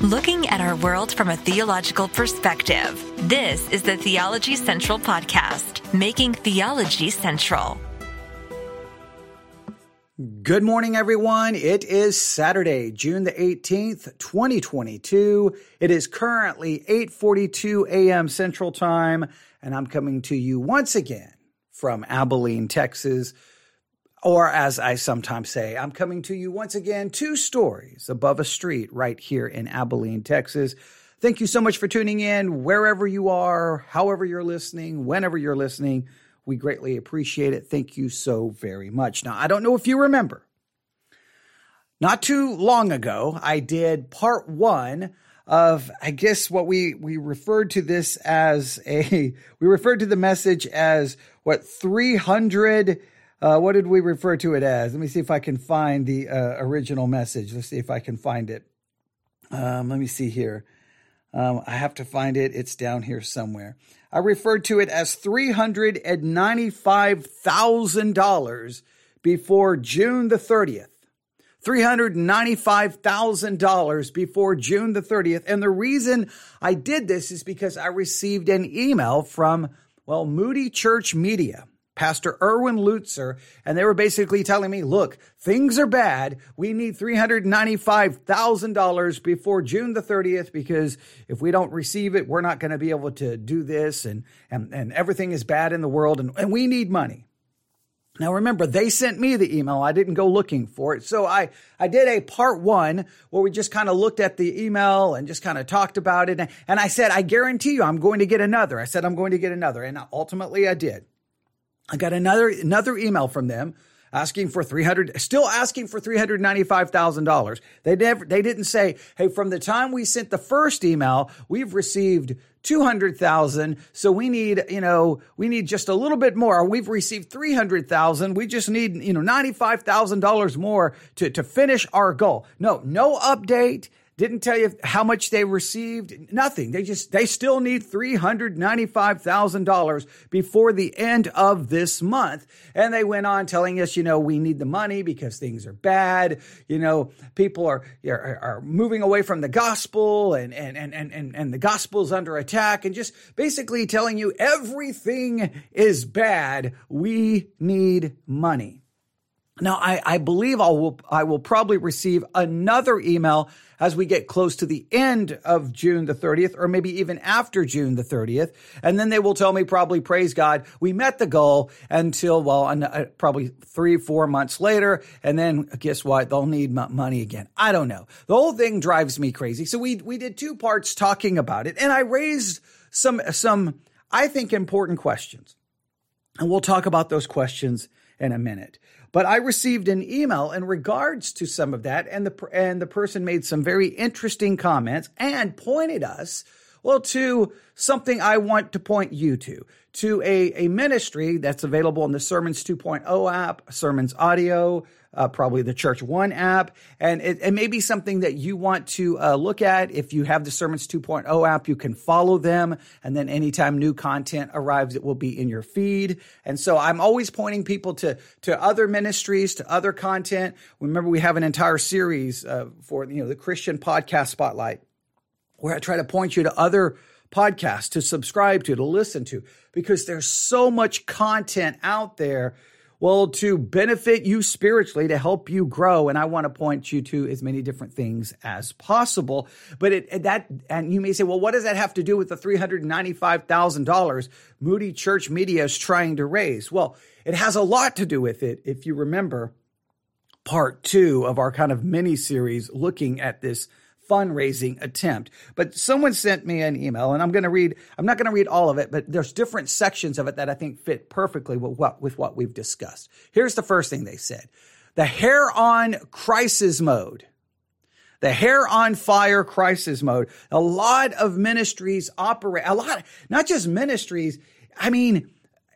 looking at our world from a theological perspective. This is the Theology Central Podcast, making theology central. Good morning, everyone. It is Saturday, June the 18th, 2022. It is currently 8:42 a.m. Central Time, and I'm coming to you once again from Abilene, Texas. Or as I sometimes say, I'm coming to you once again, two stories above a street right here in Abilene, Texas. Thank you so much for tuning in wherever you are, however you're listening, whenever you're listening. We greatly appreciate it. Thank you so very much. Now, I don't know if you remember, not too long ago, I did part one of, I guess, what we, we referred to this as a, we referred to the message as what, 300 uh, what did we refer to it as? Let me see if I can find the uh, original message. Let's see if I can find it. Um, let me see here. Um, I have to find it. It's down here somewhere. I referred to it as $395,000 before June the 30th. $395,000 before June the 30th. And the reason I did this is because I received an email from, well, Moody Church Media. Pastor Erwin Lutzer, and they were basically telling me, look, things are bad. We need $395,000 before June the 30th because if we don't receive it, we're not going to be able to do this and, and, and everything is bad in the world and, and we need money. Now remember, they sent me the email. I didn't go looking for it. So I, I did a part one where we just kind of looked at the email and just kind of talked about it. And I said, I guarantee you I'm going to get another. I said, I'm going to get another. And ultimately I did. I got another another email from them asking for 300 still asking for $395,000. They never they didn't say, "Hey, from the time we sent the first email, we've received 200,000, so we need, you know, we need just a little bit more. We've received 300,000. We just need, you know, $95,000 more to to finish our goal." No, no update didn't tell you how much they received, nothing. They just, they still need $395,000 before the end of this month. And they went on telling us, you know, we need the money because things are bad. You know, people are, are, are moving away from the gospel and, and, and, and, and the gospel's under attack and just basically telling you everything is bad. We need money. Now, I, I believe I will, I will probably receive another email as we get close to the end of June the 30th, or maybe even after June the 30th. And then they will tell me probably, praise God, we met the goal until, well, uh, probably three, four months later. And then guess what? They'll need money again. I don't know. The whole thing drives me crazy. So we, we did two parts talking about it and I raised some, some, I think important questions. And we'll talk about those questions in a minute. But I received an email in regards to some of that, and the and the person made some very interesting comments and pointed us well to something I want to point you to to a, a ministry that's available in the Sermons 2.0 app, Sermons Audio, uh, probably the Church One app, and it, it may be something that you want to uh, look at. If you have the Sermons 2.0 app, you can follow them, and then anytime new content arrives, it will be in your feed. And so I'm always pointing people to to other ministries, to other content. Remember, we have an entire series uh, for you know the Christian Podcast Spotlight, where I try to point you to other podcasts to subscribe to, to listen to, because there's so much content out there well, to benefit you spiritually, to help you grow. And I want to point you to as many different things as possible. But it, that, and you may say, well, what does that have to do with the $395,000 Moody Church Media is trying to raise? Well, it has a lot to do with it. If you remember part two of our kind of mini series looking at this fundraising attempt. But someone sent me an email, and I'm going to read. I'm not going to read all of it, but there's different sections of it that I think fit perfectly with what with what we've discussed. Here's the first thing they said: the hair on crisis mode. The hair on fire crisis mode. A lot of ministries operate, a lot, not just ministries. I mean,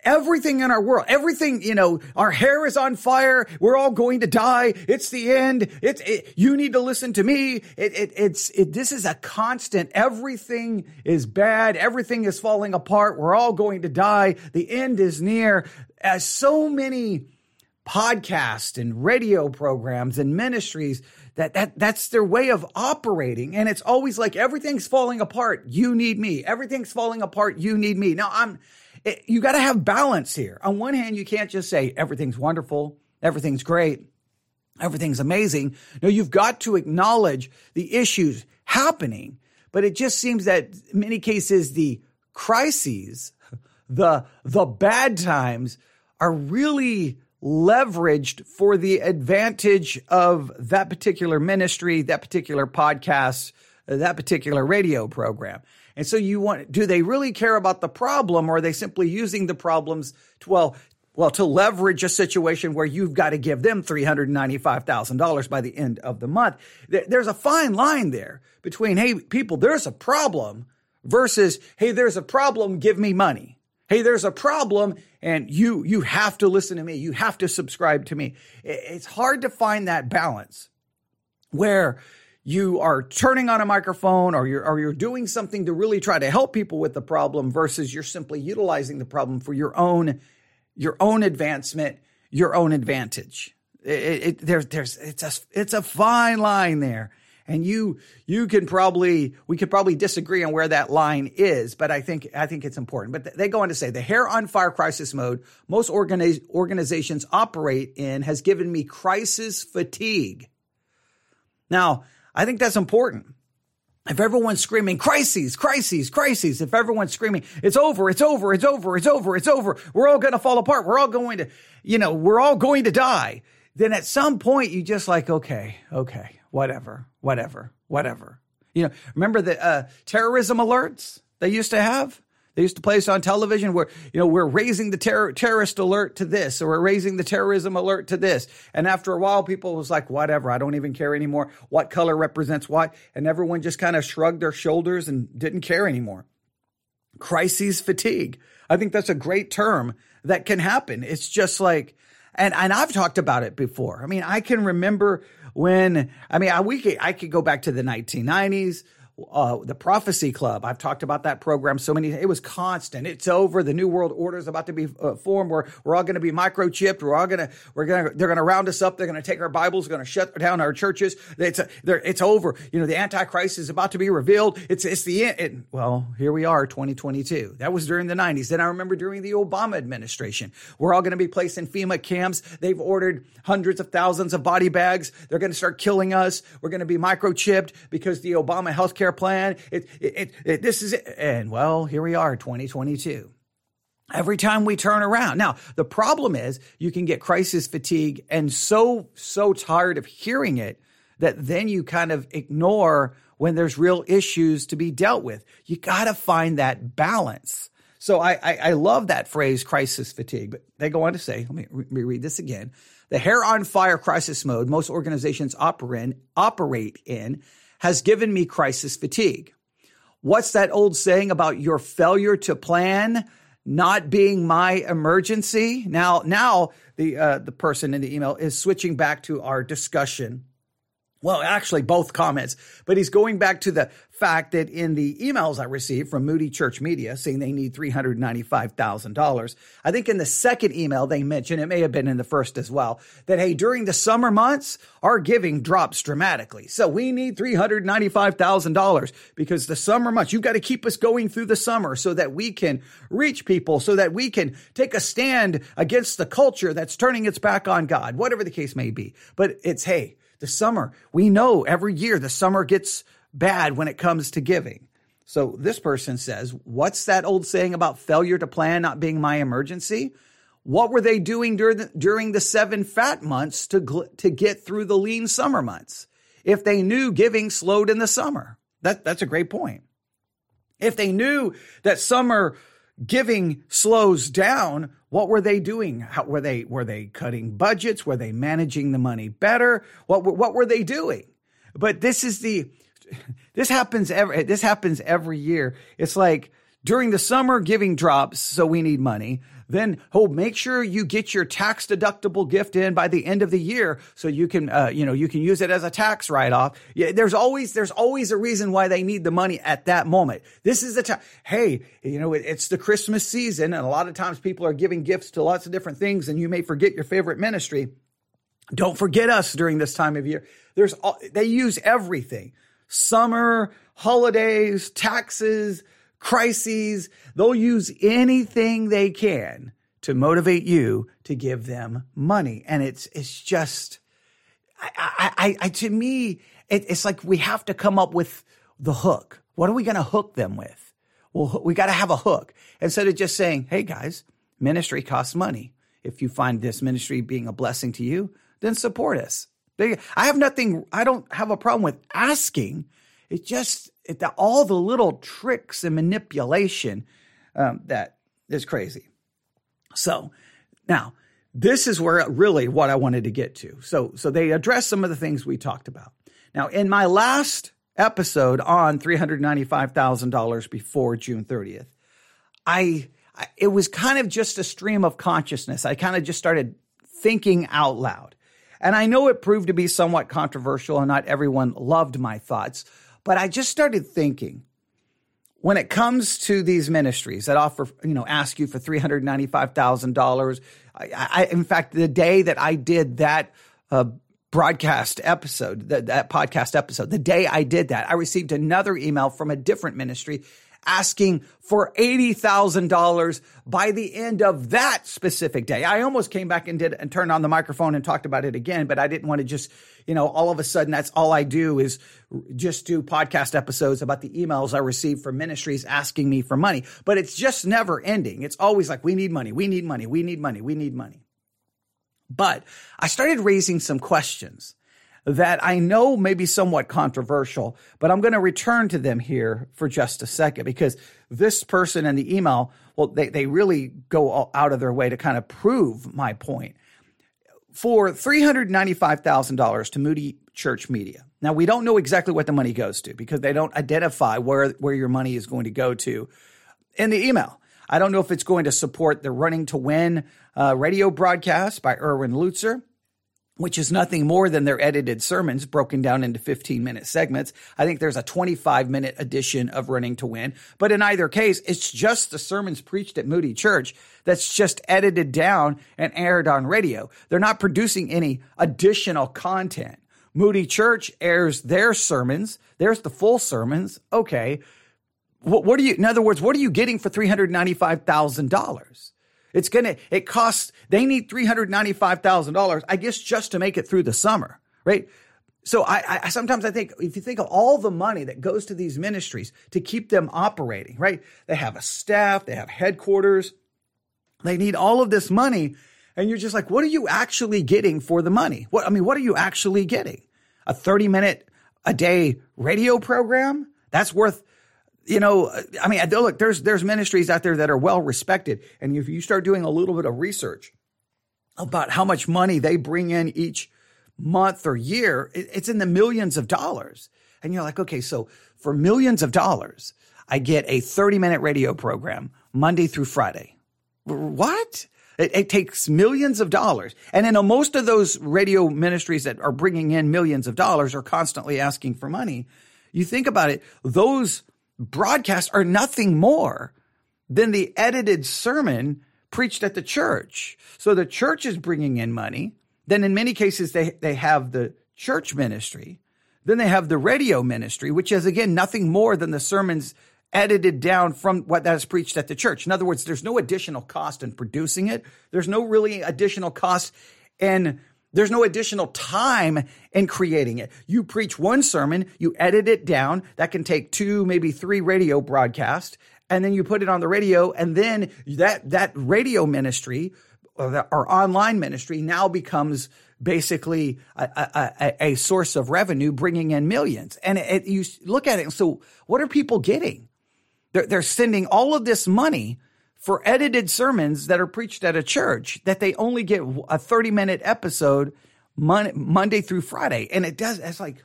everything in our world, everything, you know, our hair is on fire. We're all going to die. It's the end. It's, it, you need to listen to me. It, it, it's, it, this is a constant. Everything is bad. Everything is falling apart. We're all going to die. The end is near. As so many podcasts and radio programs and ministries that, that that's their way of operating. And it's always like everything's falling apart. You need me. Everything's falling apart. You need me. Now I'm, it, you got to have balance here. On one hand, you can't just say everything's wonderful. Everything's great. Everything's amazing. No, you've got to acknowledge the issues happening. But it just seems that in many cases, the crises, the, the bad times are really leveraged for the advantage of that particular ministry, that particular podcast, that particular radio program. And so you want, do they really care about the problem or are they simply using the problems to, well, well, to leverage a situation where you've got to give them $395,000 by the end of the month. There's a fine line there between, hey, people, there's a problem versus, hey, there's a problem, give me money. Hey, there's a problem and you, you have to listen to me. You have to subscribe to me. It's hard to find that balance where you are turning on a microphone or you're, or you're doing something to really try to help people with the problem versus you're simply utilizing the problem for your own, your own advancement, your own advantage. It, it, there's, there's, it's a, it's a fine line there. And you you can probably we could probably disagree on where that line is but i think i think it's important. But they go on to say the hair on fire crisis mode most organiz- organizations operate in has given me crisis fatigue. Now i think that's important if everyone's screaming crises, crises, crises, if everyone's screaming, it's over, it's over, it's over, it's over, it's over, we're all going to fall apart. We're all going to, you know, we're all going to die. Then at some point you just like, okay, okay, whatever, whatever, whatever. You know, remember the uh, terrorism alerts they used to have? They used to place on television where, you know, we're raising the terror, terrorist alert to this, or we're raising the terrorism alert to this. And after a while, people was like, whatever, I don't even care anymore. What color represents what? And everyone just kind of shrugged their shoulders and didn't care anymore. Crises fatigue. I think that's a great term that can happen. It's just like, and, and I've talked about it before. I mean, I can remember when, I mean, I, we could, I could go back to the 1990s uh, the Prophecy Club. I've talked about that program so many. It was constant. It's over. The New World Order is about to be uh, formed. We're we're all going to be microchipped. We're all going to we're going to they're going to round us up. They're going to take our Bibles. They're going to shut down our churches. It's a, it's over. You know, the Antichrist is about to be revealed. It's it's the end. It, well, here we are, 2022. That was during the 90s. Then I remember during the Obama administration, we're all going to be placed in FEMA camps. They've ordered hundreds of thousands of body bags. They're going to start killing us. We're going to be microchipped because the Obama healthcare plan. It, it, it, this is it. And well, here we are, 2022. Every time we turn around. Now, the problem is you can get crisis fatigue and so, so tired of hearing it that then you kind of ignore when there's real issues to be dealt with. You got to find that balance. So I, I, I, love that phrase, crisis fatigue. But they go on to say, let me, let me read this again. The hair on fire crisis mode most organizations operate, operate in has given me crisis fatigue. What's that old saying about your failure to plan not being my emergency? Now, now the uh, the person in the email is switching back to our discussion well, actually, both comments, but he's going back to the fact that in the emails I received from Moody Church Media saying they need $395,000, I think in the second email they mentioned, it may have been in the first as well, that hey, during the summer months, our giving drops dramatically. So we need $395,000 because the summer months, you've got to keep us going through the summer so that we can reach people, so that we can take a stand against the culture that's turning its back on God, whatever the case may be. But it's, hey, the summer. We know every year the summer gets bad when it comes to giving. So this person says, What's that old saying about failure to plan not being my emergency? What were they doing during the, during the seven fat months to, to get through the lean summer months? If they knew giving slowed in the summer, that, that's a great point. If they knew that summer giving slows down, what were they doing? How, were they were they cutting budgets? Were they managing the money better? What what were they doing? But this is the this happens every this happens every year. It's like during the summer giving drops, so we need money then oh, make sure you get your tax deductible gift in by the end of the year so you can, uh, you know, you can use it as a tax write off. Yeah, there's always, there's always a reason why they need the money at that moment. This is the time. Hey, you know, it, it's the Christmas season and a lot of times people are giving gifts to lots of different things and you may forget your favorite ministry. Don't forget us during this time of year. There's they use everything. Summer, holidays, taxes, crises. They'll use anything they can to motivate you to give them money. And it's, it's just, I, I, I to me, it, it's like we have to come up with the hook. What are we going to hook them with? Well, we got to have a hook instead of just saying, Hey guys, ministry costs money. If you find this ministry being a blessing to you, then support us. I have nothing, I don't have a problem with asking. It just, it, all the little tricks and manipulation um, that is crazy. So now, this is where really what I wanted to get to. So, so they address some of the things we talked about. Now, in my last episode on $395,000 before June 30th, I, I, it was kind of just a stream of consciousness. I kind of just started thinking out loud. And I know it proved to be somewhat controversial and not everyone loved my thoughts, but I just started thinking when it comes to these ministries that offer, you know, ask you for $395,000. I, I, in fact, the day that I did that, uh, broadcast episode, that, that podcast episode, the day I did that, I received another email from a different ministry asking for $80,000 by the end of that specific day. I almost came back and did and turned on the microphone and talked about it again, but I didn't want to just, you know, all of a sudden that's all I do is just do podcast episodes about the emails I receive from ministries asking me for money. But it's just never ending. It's always like, we need money, we need money, we need money, we need money. But I started raising some questions that I know may be somewhat controversial, but I'm going to return to them here for just a second because this person in the email, well, they, they really go out of their way to kind of prove my point. For $395,000 to Moody Church Media. Now, we don't know exactly what the money goes to because they don't identify where, where your money is going to go to in the email. I don't know if it's going to support the Running to Win uh, radio broadcast by Erwin Lutzer which is nothing more than their edited sermons broken down into 15 minute segments. I think there's a 25 minute edition of Running to Win. But in either case, it's just the sermons preached at Moody Church that's just edited down and aired on radio. They're not producing any additional content. Moody Church airs their sermons. There's the full sermons. Okay. What, what are you, in other words, what are you getting for $395,000? It's going to, it costs, they need $395,000, I guess, just to make it through the summer, right? So I, I, sometimes I think if you think of all the money that goes to these ministries to keep them operating, right? They have a staff, they have headquarters, they need all of this money. And you're just like, what are you actually getting for the money? What, I mean, what are you actually getting? A 30 minute a day radio program? That's worth you know, I mean, look, there's there's ministries out there that are well respected, and if you start doing a little bit of research about how much money they bring in each month or year, it's in the millions of dollars. And you're like, okay, so for millions of dollars, I get a 30 minute radio program Monday through Friday. What? It, it, takes millions of dollars. And in most of those radio ministries that are bringing in millions of dollars are constantly asking for money. You think about it, those broadcasts are nothing more than the edited sermon preached at the church. So the church is bringing in money. Then in many cases, they, they have the church ministry. Then they have the radio ministry, which is again nothing more than the sermons edited down from what that is preached at the church. In other words, there's no additional cost in producing it. There's no really additional cost in there's no additional time in creating it. You preach one sermon, you edit it down. That can take two, maybe three radio broadcasts. And then you put it on the radio. And then that, that radio ministry or, the, or online ministry now becomes basically a, a, a, source of revenue, bringing in millions. And it, it, you look at it. So what are people getting? They're, they're sending all of this money for edited sermons that are preached at a church that they only get a 30 minute episode Monday through Friday. And it does, it's like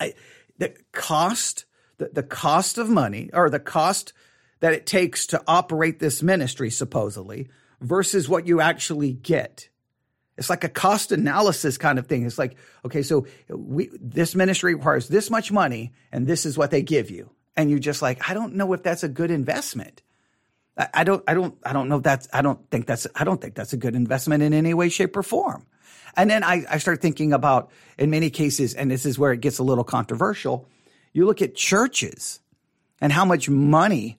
I, the cost, the, the cost of money or the cost that it takes to operate this ministry, supposedly, versus what you actually get. It's like a cost analysis kind of thing. It's like, okay, so we, this ministry requires this much money and this is what they give you. And you're just like, I don't know if that's a good investment. I don't, I don't, I don't know that's, I don't think that's, I don't think that's a good investment in any way, shape, or form. And then I, I start thinking about, in many cases, and this is where it gets a little controversial, you look at churches and how much money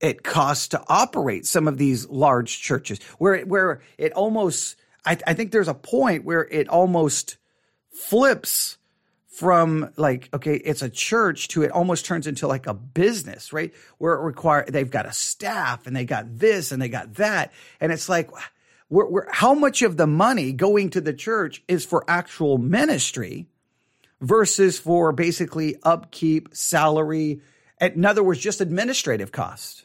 it costs to operate some of these large churches, where it, where it almost, I, I think there's a point where it almost flips from like okay it's a church to it almost turns into like a business right? Where it require they've got a staff and they got this and they got that. And it's like we're, we're, how much of the money going to the church is for actual ministry versus for basically upkeep salary in other words just administrative cost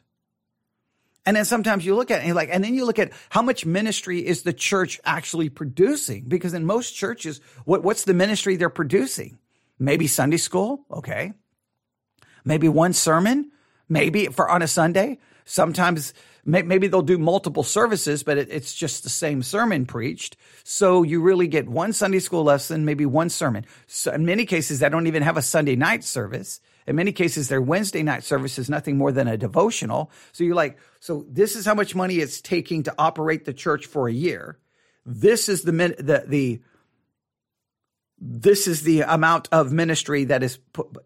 and then sometimes you look at it and like, and then you look at how much ministry is the church actually producing? Because in most churches, what, what's the ministry they're producing? Maybe Sunday school. Okay. Maybe one sermon, maybe for on a Sunday. Sometimes maybe they'll do multiple services, but it's just the same sermon preached. So you really get one Sunday school lesson, maybe one sermon. So in many cases, they don't even have a Sunday night service. In many cases, their Wednesday night service is nothing more than a devotional. So you're like, so this is how much money it's taking to operate the church for a year. This is the the the this is the amount of ministry that is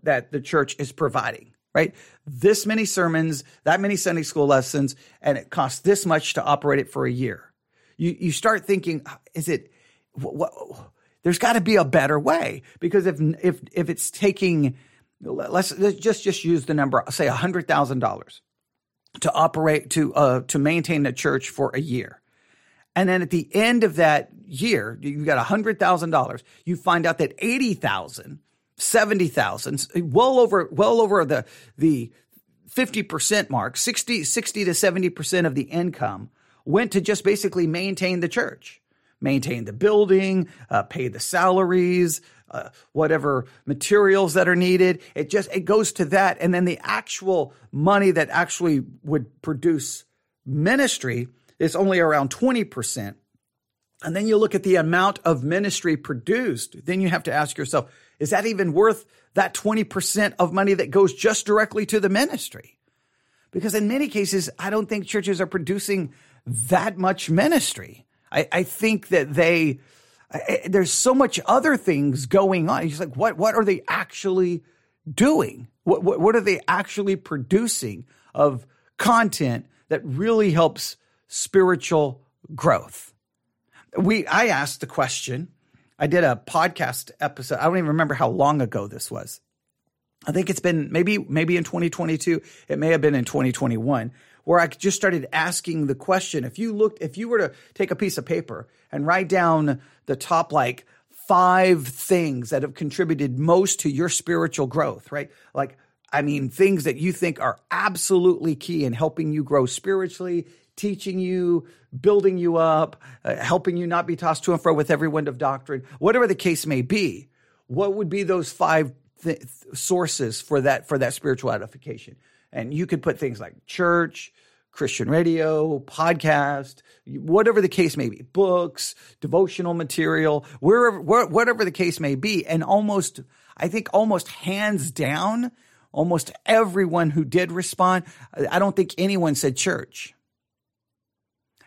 that the church is providing. Right, this many sermons, that many Sunday school lessons, and it costs this much to operate it for a year. You you start thinking, is it what? There's got to be a better way because if if if it's taking let's, let's just just use the number say a hundred thousand dollars to operate to uh, to maintain the church for a year and then at the end of that year you got a hundred thousand dollars you find out that eighty thousand seventy thousand well over well over the the 50% mark 60 60 to 70% of the income went to just basically maintain the church maintain the building uh, pay the salaries uh, whatever materials that are needed. It just it goes to that, and then the actual money that actually would produce ministry is only around twenty percent. And then you look at the amount of ministry produced. Then you have to ask yourself, is that even worth that 20% of money that goes just directly to the ministry? Because in many cases, I don't think churches are producing that much ministry. I, I think that they there's so much other things going on. He's like, what, what are they actually doing? What, what, what are they actually producing of content that really helps spiritual growth? We, I asked the question. I did a podcast episode. I don't even remember how long ago this was. I think it's been maybe, maybe in 2022. It may have been in 2021 where I just started asking the question if you looked, if you were to take a piece of paper and write down the top like five things that have contributed most to your spiritual growth, right? Like, I mean, things that you think are absolutely key in helping you grow spiritually, teaching you, building you up, uh, helping you not be tossed to and fro with every wind of doctrine, whatever the case may be. What would be those five th- sources for that for that spiritual edification? And you could put things like church, Christian radio, podcast, whatever the case may be, books, devotional material, wherever, whatever the case may be. And almost, I think almost hands down, almost everyone who did respond, I don't think anyone said church.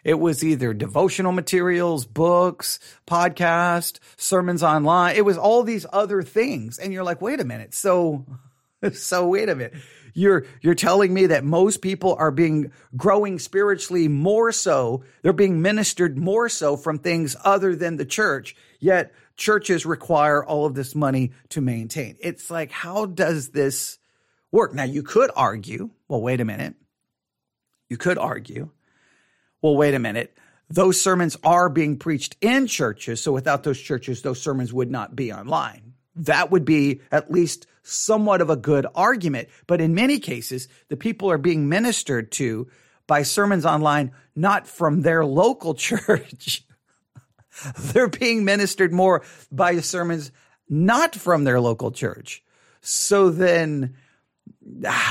It was either devotional materials, books, podcast, sermons online. It was all these other things. And you're like, wait a minute. So, so wait a minute. You're you're telling me that most people are being growing spiritually more so, they're being ministered more so from things other than the church. Yet churches require all of this money to maintain. It's like how does this work? Now you could argue, well wait a minute. You could argue, well wait a minute those sermons are being preached in churches. So without those churches, those sermons would not be online. That would be at least somewhat of a good argument. But in many cases, the people are being ministered to by sermons online, not from their local church. They're being ministered more by sermons not from their local church. So then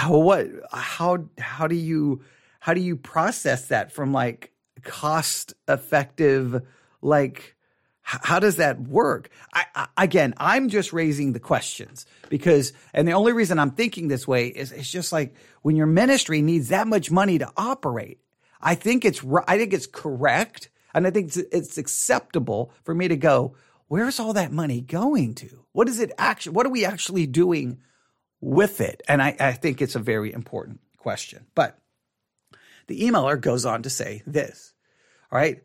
what how how do you how do you process that from like cost effective like how does that work? I, I, again, I'm just raising the questions because, and the only reason I'm thinking this way is it's just like when your ministry needs that much money to operate, I think it's, I think it's correct. And I think it's, it's acceptable for me to go, where's all that money going to? What is it actually, what are we actually doing with it? And I, I think it's a very important question. But the emailer goes on to say this. All right.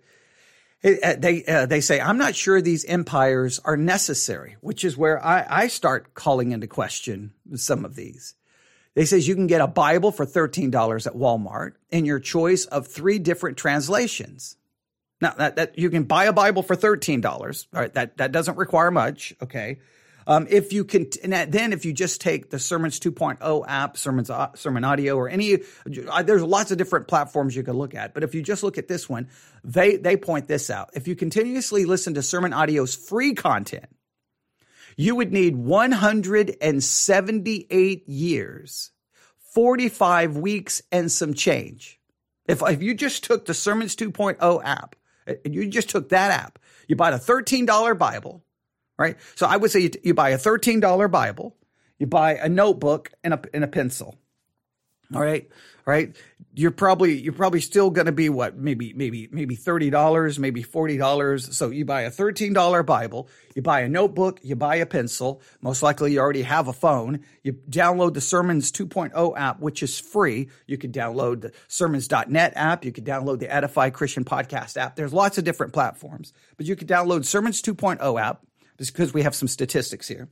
Uh, they uh, they say I'm not sure these empires are necessary, which is where I, I start calling into question some of these. They says you can get a Bible for $13 at Walmart in your choice of three different translations. Now that, that you can buy a Bible for $13. All right. That, that doesn't require much. Okay. Um, if you can, then if you just take the Sermons 2.0 app, Sermons, uh, Sermon Audio, or any, uh, there's lots of different platforms you could look at. But if you just look at this one, they they point this out. If you continuously listen to Sermon Audio's free content, you would need 178 years, 45 weeks, and some change. If, if you just took the Sermons 2.0 app, uh, you just took that app, you bought a $13 Bible, right? So I would say you, you buy a $13 Bible, you buy a notebook and a, and a pencil. All right. All right. You're probably, you're probably still going to be what? Maybe, maybe, maybe $30, maybe $40. So you buy a $13 Bible, you buy a notebook, you buy a pencil. Most likely you already have a phone. You download the Sermons 2.0 app, which is free. You could download the sermons.net app. You could download the Edify Christian podcast app. There's lots of different platforms, but you could download Sermons 2.0 app just because we have some statistics here.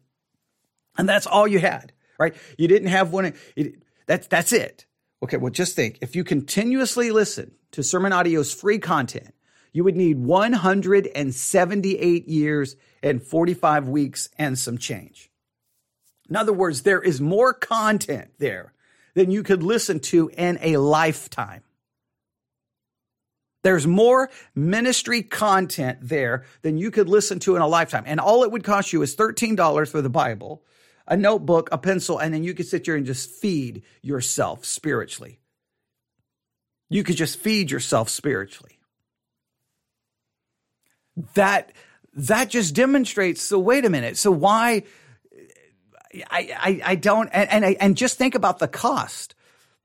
And that's all you had, right? You didn't have one. It, that's, that's it. Okay. Well, just think if you continuously listen to Sermon Audio's free content, you would need 178 years and 45 weeks and some change. In other words, there is more content there than you could listen to in a lifetime. There's more ministry content there than you could listen to in a lifetime. And all it would cost you is $13 for the Bible, a notebook, a pencil, and then you could sit here and just feed yourself spiritually. You could just feed yourself spiritually. That that just demonstrates so wait a minute. So why I I, I don't and and, and just think about the cost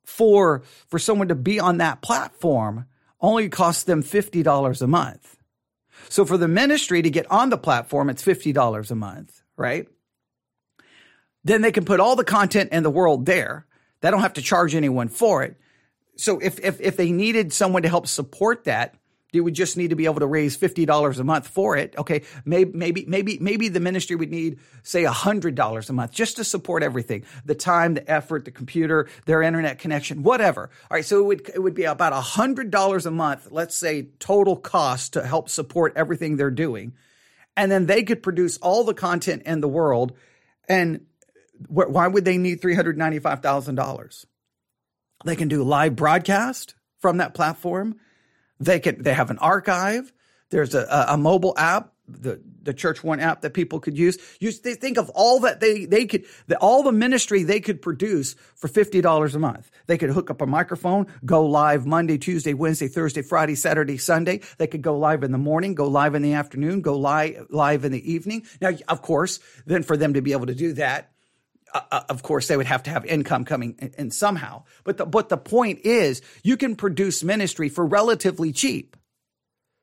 for for someone to be on that platform only costs them $50 a month. So for the ministry to get on the platform, it's $50 a month, right? Then they can put all the content in the world there. They don't have to charge anyone for it. So if, if, if they needed someone to help support that, you would just need to be able to raise $50 a month for it. Okay. Maybe, maybe, maybe, maybe the ministry would need, say, $100 a month just to support everything the time, the effort, the computer, their internet connection, whatever. All right. So it would, it would be about $100 a month, let's say, total cost to help support everything they're doing. And then they could produce all the content in the world. And wh- why would they need $395,000? They can do live broadcast from that platform. They can they have an archive. There's a, a mobile app, the the Church One app that people could use. You they think of all that they they could the, all the ministry they could produce for fifty dollars a month. They could hook up a microphone, go live Monday, Tuesday, Wednesday, Thursday, Friday, Saturday, Sunday. They could go live in the morning, go live in the afternoon, go live live in the evening. Now, of course, then for them to be able to do that, uh, uh, of course, they would have to have income coming in, somehow. But the, but the point is, you can produce ministry for relatively cheap.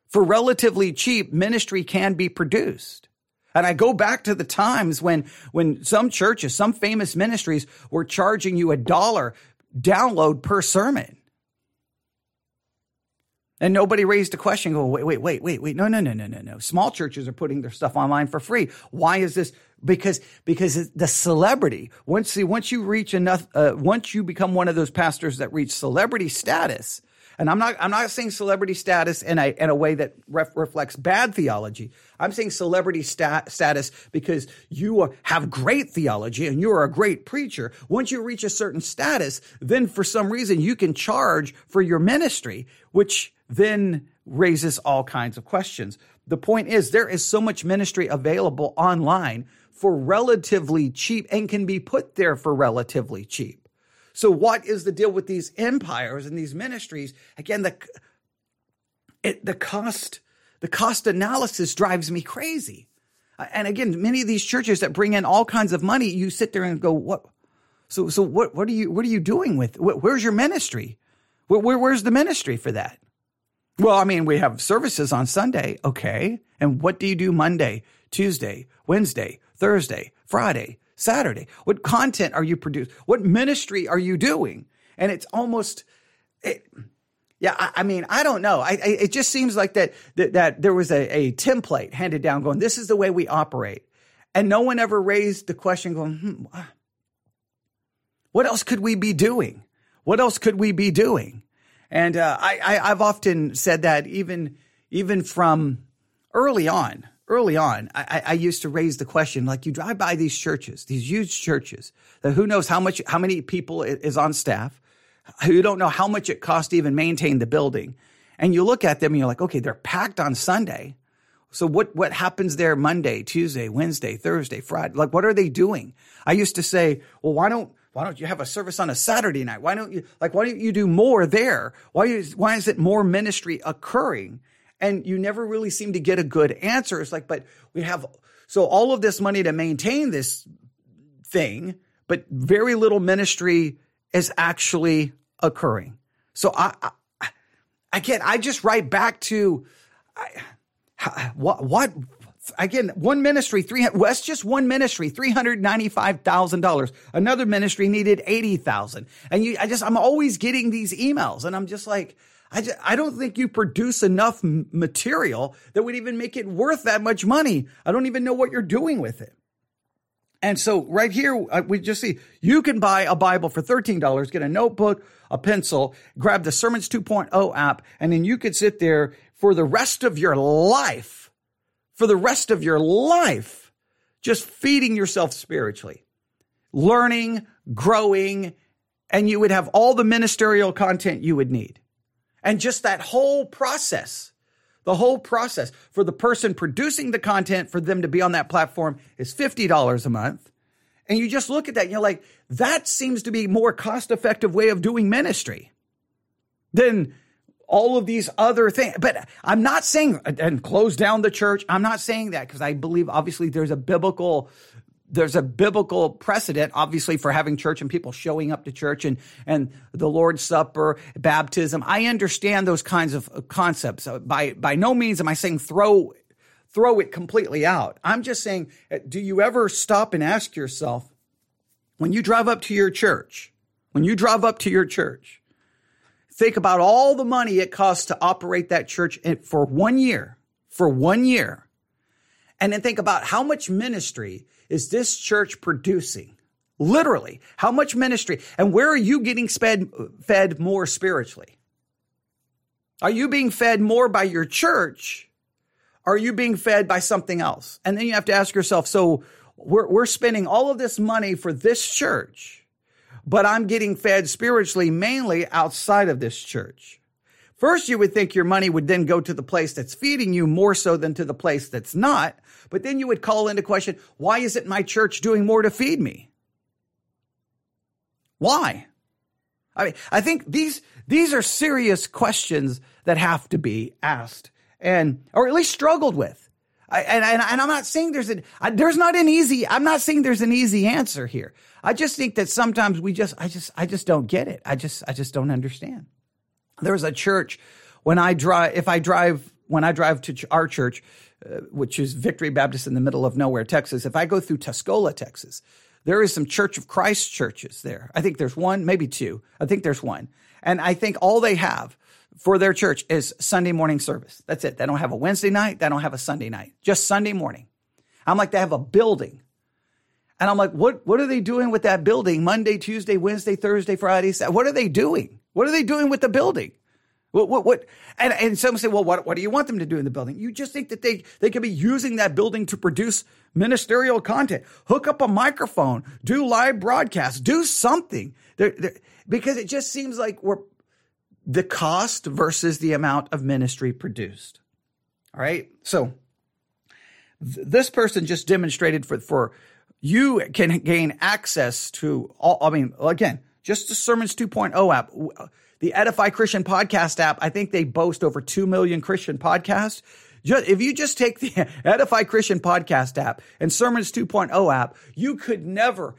For relatively cheap, ministry can be produced. And I go back to the times when, when some churches, some famous ministries were charging you a dollar download per sermon. And nobody raised a question. Go, wait, wait, wait, wait, wait. No, no, no, no, no, no. Small churches are putting their stuff online for free. Why is this? Because because the celebrity. Once see, once you reach enough, uh, once you become one of those pastors that reach celebrity status, and I'm not I'm not saying celebrity status in a in a way that ref, reflects bad theology. I'm saying celebrity stat, status because you are, have great theology and you are a great preacher. Once you reach a certain status, then for some reason you can charge for your ministry, which then raises all kinds of questions. The point is there is so much ministry available online for relatively cheap and can be put there for relatively cheap. So what is the deal with these empires and these ministries? Again, the it, the cost the cost analysis drives me crazy. Uh, and again, many of these churches that bring in all kinds of money, you sit there and go, "What? So, so what? What are you? What are you doing with? Where's your ministry? Where, where, where's the ministry for that? Well, I mean, we have services on Sunday. Okay. And what do you do Monday, Tuesday, Wednesday, Thursday, Friday, Saturday? What content are you producing? What ministry are you doing? And it's almost, it, yeah, I, I, mean, I don't know. I, I, it just seems like that, that, that there was a, a template handed down going, this is the way we operate. And no one ever raised the question going, hmm, what else could we be doing? What else could we be doing? And uh, I, have often said that even, even from early on, early on, I, I used to raise the question, like you drive by these churches, these huge churches that who knows how much, how many people is on staff, who don't know how much it costs to even maintain the building. And you look at them and you're like, okay, they're packed on Sunday. So what, what happens there Monday, Tuesday, Wednesday, Thursday, Friday? Like, what are they doing? I used to say, well, why don't, why don't you have a service on a Saturday night? Why don't you, like, why don't you do more there? Why is, why is it more ministry occurring? And you never really seem to get a good answer. It's like, but we have, so all of this money to maintain this thing, but very little ministry is actually occurring. So I, I again, I just write back to, I, what, what, again, one ministry, three, West just one ministry, $395,000. Another ministry needed 80,000. And you, I just, I'm always getting these emails and I'm just like, I, just, I don't think you produce enough material that would even make it worth that much money. I don't even know what you're doing with it. And so right here, uh, we just see you can buy a Bible for $13, get a notebook, a pencil, grab the Sermons 2.0 app, and then you could sit there for the rest of your life, for the rest of your life, just feeding yourself spiritually, learning, growing, and you would have all the ministerial content you would need. And just that whole process, the whole process for the person producing the content for them to be on that platform is $50 a month. And you just look at that and you're like, that seems to be more cost effective way of doing ministry than all of these other things. But I'm not saying and close down the church. I'm not saying that because I believe obviously there's a biblical there's a biblical precedent, obviously, for having church and people showing up to church and, and the Lord's Supper, baptism. I understand those kinds of concepts. Uh, by, by no means am I saying throw, throw it completely out. I'm just saying, uh, do you ever stop and ask yourself, when you drive up to your church, when you drive up to your church, think about all the money it costs to operate that church for one year, for one year. And then think about how much ministry is this church producing? Literally, how much ministry and where are you getting fed, fed more spiritually? Are you being fed more by your church? Are you being fed by something else? And then you have to ask yourself, so we're, we're spending all of this money for this church, but I'm getting fed spiritually mainly outside of this church. First, you would think your money would then go to the place that's feeding you more so than to the place that's not. But then you would call into question, why isn't my church doing more to feed me? Why? I mean, I think these, these are serious questions that have to be asked and, or at least struggled with. And, and, and, I'm not saying there's an, I, there's not an easy, I'm not saying there's an easy answer here. I just think that sometimes we just, I just, I just don't get it. I just, I just don't understand. There's a church when I drive, if I drive, when I drive to our church, uh, which is Victory Baptist in the middle of nowhere, Texas, if I go through Tuscola, Texas, there is some Church of Christ churches there. I think there's one, maybe two. I think there's one. And I think all they have for their church is Sunday morning service. That's it. They don't have a Wednesday night. They don't have a Sunday night, just Sunday morning. I'm like, they have a building. And I'm like, what, what are they doing with that building Monday, Tuesday, Wednesday, Thursday, Friday? Saturday? What are they doing? What are they doing with the building? What, what, what? And, and some say, well, what, what do you want them to do in the building? You just think that they, they could be using that building to produce ministerial content, hook up a microphone, do live broadcasts, do something. They're, they're, because it just seems like we're the cost versus the amount of ministry produced. All right. So th- this person just demonstrated for, for you can gain access to all, I mean, again, just the Sermons 2.0 app, the Edify Christian podcast app. I think they boast over 2 million Christian podcasts. Just, if you just take the Edify Christian podcast app and Sermons 2.0 app, you could never,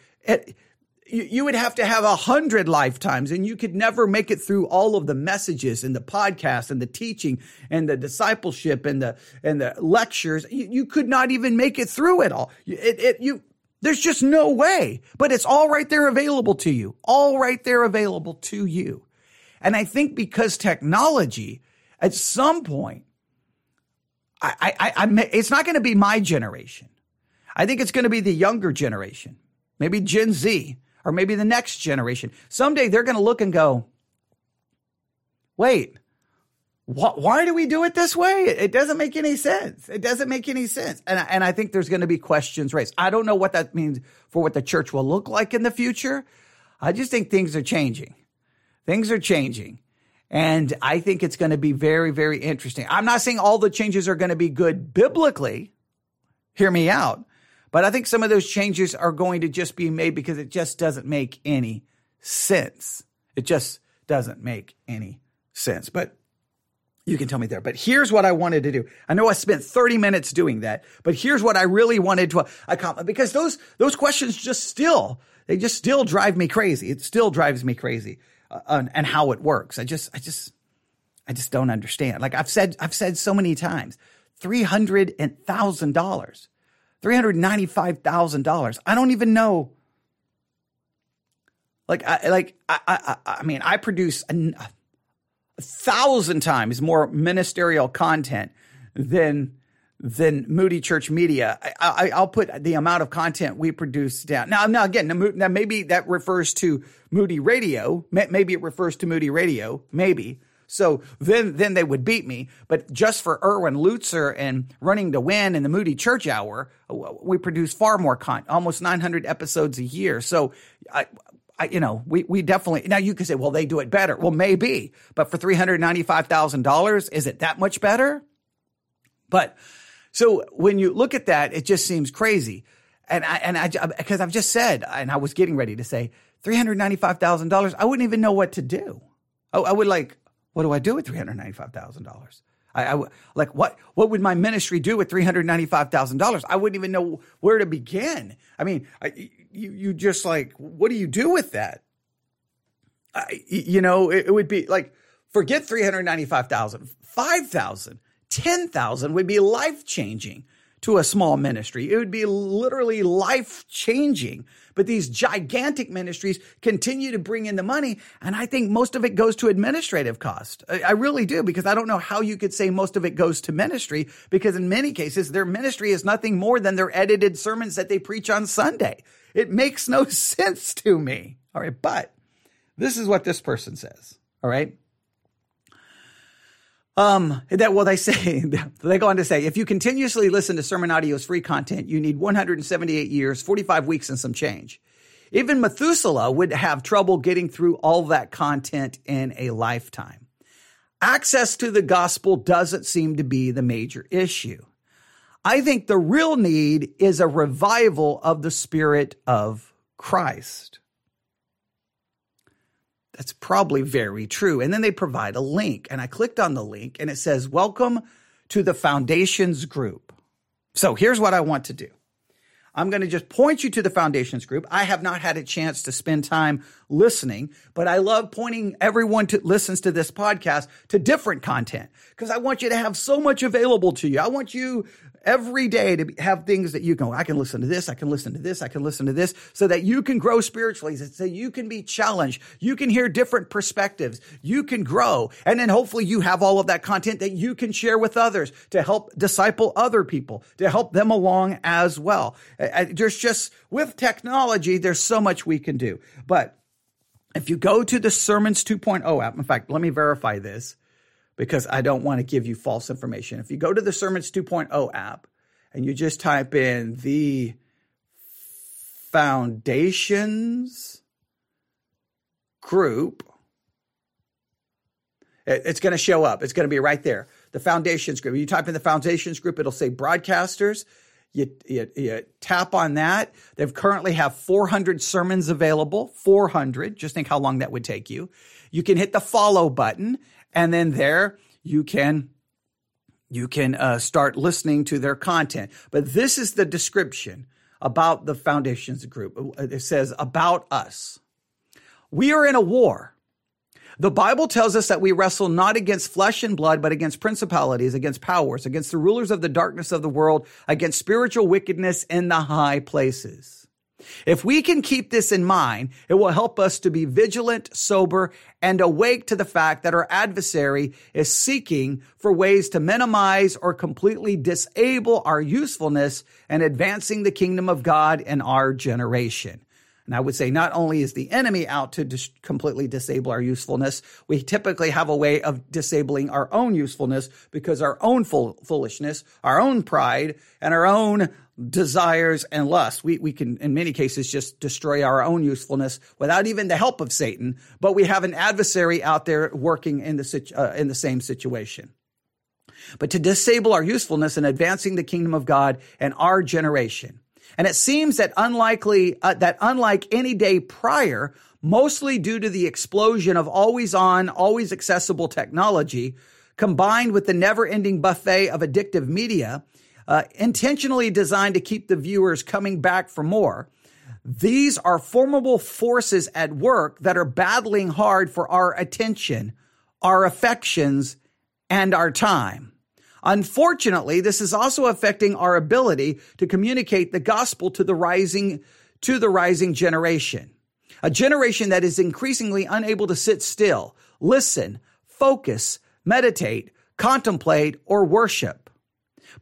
you, you would have to have a hundred lifetimes and you could never make it through all of the messages and the podcast and the teaching and the discipleship and the, and the lectures. You, you could not even make it through it all. It, it, you, there's just no way, but it's all right there available to you, all right there available to you. And I think because technology at some point, I, I, I, it's not going to be my generation. I think it's going to be the younger generation, maybe Gen Z or maybe the next generation. Someday they're going to look and go, wait, wh- why do we do it this way? It doesn't make any sense. It doesn't make any sense. And, and I think there's going to be questions raised. I don't know what that means for what the church will look like in the future. I just think things are changing. Things are changing. And I think it's going to be very, very interesting. I'm not saying all the changes are going to be good biblically. Hear me out. But I think some of those changes are going to just be made because it just doesn't make any sense. It just doesn't make any sense. But you can tell me there. But here's what I wanted to do. I know I spent 30 minutes doing that, but here's what I really wanted to accomplish because those, those questions just still, they just still drive me crazy. It still drives me crazy uh, and, and how it works. I just, I just, I just don't understand. Like I've said, I've said so many times, $300,000 $395,000. I don't even know. Like, I, like, I, I, I mean, I produce a, a thousand times more ministerial content than, than Moody Church Media. I, will put the amount of content we produce down. Now, now again, now maybe that refers to Moody Radio. Maybe it refers to Moody Radio. Maybe. So then, then they would beat me. But just for Erwin Lutzer and Running to Win and the Moody Church Hour, we produce far more content, almost 900 episodes a year. So I, I, you know, we, we definitely, now you could say, well, they do it better. Well, maybe, but for $395,000, is it that much better? But so when you look at that, it just seems crazy. And I, and I, because I've just said, and I was getting ready to say $395,000, I wouldn't even know what to do. I, I would like, what do I do with three hundred ninety-five thousand dollars? I, I like what what would my ministry do with three hundred ninety-five thousand dollars? I wouldn't even know where to begin. I mean, I, you you just like what do you do with that? I, you know, it, it would be like forget three hundred ninety-five thousand, five thousand, ten thousand would be life changing to a small ministry. It would be literally life changing. But these gigantic ministries continue to bring in the money. And I think most of it goes to administrative cost. I, really do, because I don't know how you could say most of it goes to ministry, because in many cases, their ministry is nothing more than their edited sermons that they preach on Sunday. It makes no sense to me. All right. But this is what this person says. All right. Um, that well, they say they go on to say if you continuously listen to SermonAudio's free content, you need 178 years, 45 weeks, and some change. Even Methuselah would have trouble getting through all that content in a lifetime. Access to the gospel doesn't seem to be the major issue. I think the real need is a revival of the Spirit of Christ. That's probably very true. And then they provide a link. And I clicked on the link and it says, Welcome to the Foundations Group. So here's what I want to do. I'm going to just point you to the foundations group. I have not had a chance to spend time listening, but I love pointing everyone to listens to this podcast to different content because I want you to have so much available to you. I want you every day to have things that you can, I can listen to this, I can listen to this, I can listen to this, so that you can grow spiritually, so you can be challenged, you can hear different perspectives, you can grow, and then hopefully you have all of that content that you can share with others to help disciple other people, to help them along as well. There's just, with technology, there's so much we can do. But if you go to the Sermons 2.0 app, in fact, let me verify this because I don't want to give you false information. If you go to the Sermons 2.0 app and you just type in the foundations group, it's going to show up. It's going to be right there. The foundations group. You type in the foundations group, it'll say broadcasters. You, you, you, tap on that. They currently have 400 sermons available. 400. Just think how long that would take you. You can hit the follow button and then there you can you can uh, start listening to their content. But this is the description about the foundations group. It says, about us. We are in a war. The Bible tells us that we wrestle not against flesh and blood, but against principalities, against powers, against the rulers of the darkness of the world, against spiritual wickedness in the high places. If we can keep this in mind, it will help us to be vigilant, sober, and awake to the fact that our adversary is seeking for ways to minimize or completely disable our usefulness and advancing the kingdom of God in our generation. And I would say not only is the enemy out to dis- completely disable our usefulness, we typically have a way of disabling our own usefulness because our own fool- foolishness, our own pride, and our own desires and lusts. We, we can, in many cases, just destroy our own usefulness without even the help of Satan, but we have an adversary out there working in the, uh, in the same situation. But to disable our usefulness in advancing the kingdom of God and our generation. And it seems that unlikely, uh, that unlike any day prior, mostly due to the explosion of always on, always accessible technology, combined with the never ending buffet of addictive media, uh, intentionally designed to keep the viewers coming back for more. These are formidable forces at work that are battling hard for our attention, our affections, and our time. Unfortunately, this is also affecting our ability to communicate the gospel to the rising, to the rising generation. A generation that is increasingly unable to sit still, listen, focus, meditate, contemplate, or worship.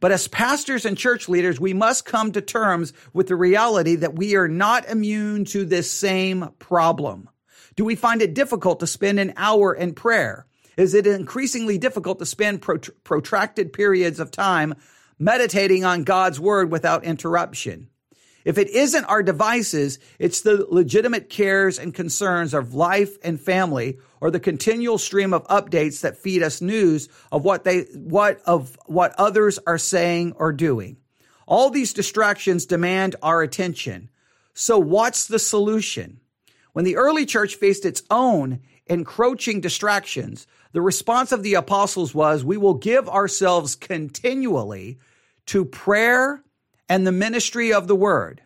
But as pastors and church leaders, we must come to terms with the reality that we are not immune to this same problem. Do we find it difficult to spend an hour in prayer? is it increasingly difficult to spend protracted periods of time meditating on God's word without interruption. If it isn't our devices, it's the legitimate cares and concerns of life and family or the continual stream of updates that feed us news of what they, what of what others are saying or doing. All these distractions demand our attention. So what's the solution? When the early church faced its own encroaching distractions, the response of the apostles was, we will give ourselves continually to prayer and the ministry of the word.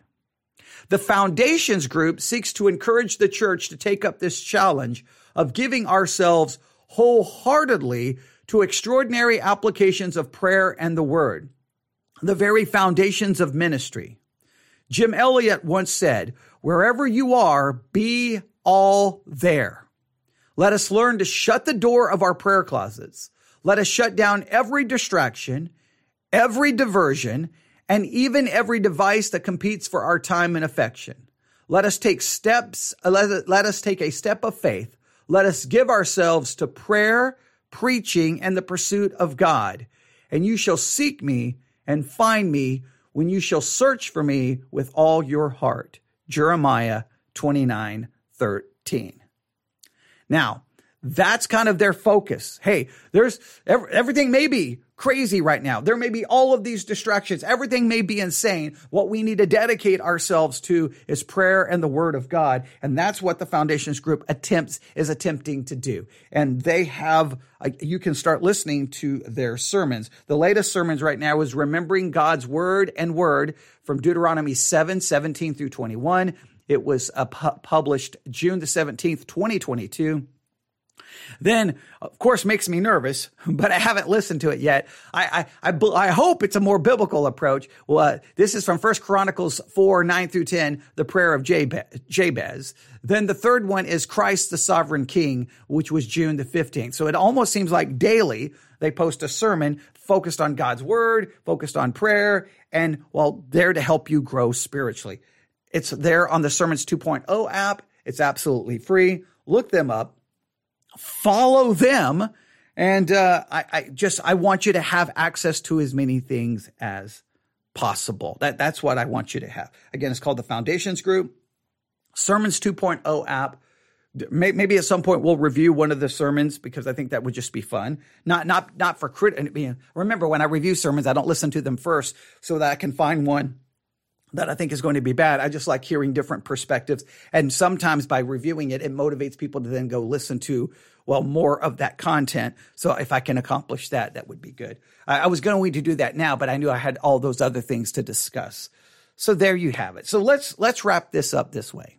The Foundations Group seeks to encourage the church to take up this challenge of giving ourselves wholeheartedly to extraordinary applications of prayer and the word, the very foundations of ministry. Jim Elliot once said, wherever you are, be all there. Let us learn to shut the door of our prayer closets. Let us shut down every distraction, every diversion, and even every device that competes for our time and affection. Let us take steps, let, let us take a step of faith. Let us give ourselves to prayer, preaching, and the pursuit of God. And you shall seek me and find me when you shall search for me with all your heart. Jeremiah 29 13. Now, that's kind of their focus. Hey, there's everything may be crazy right now. There may be all of these distractions. Everything may be insane. What we need to dedicate ourselves to is prayer and the word of God. And that's what the foundations group attempts is attempting to do. And they have, you can start listening to their sermons. The latest sermons right now is remembering God's word and word from Deuteronomy 7, 17 through 21. It was uh, pu- published June the 17th, 2022. Then, of course, makes me nervous, but I haven't listened to it yet. I, I, I, I hope it's a more biblical approach. Well, uh, this is from First Chronicles 4, 9 through 10, the prayer of Jabez. Then the third one is Christ the Sovereign King, which was June the 15th. So it almost seems like daily they post a sermon focused on God's word, focused on prayer, and well, there to help you grow spiritually. It's there on the Sermons 2.0 app. It's absolutely free. Look them up, follow them, and uh, I, I just I want you to have access to as many things as possible. That that's what I want you to have. Again, it's called the Foundations Group, Sermons 2.0 app. Maybe at some point we'll review one of the sermons because I think that would just be fun. Not not not for crit. Remember, when I review sermons, I don't listen to them first so that I can find one that I think is going to be bad. I just like hearing different perspectives. And sometimes by reviewing it, it motivates people to then go listen to, well, more of that content. So if I can accomplish that, that would be good. I, I was going to do that now, but I knew I had all those other things to discuss. so there you have it. So let's let's wrap this up this way.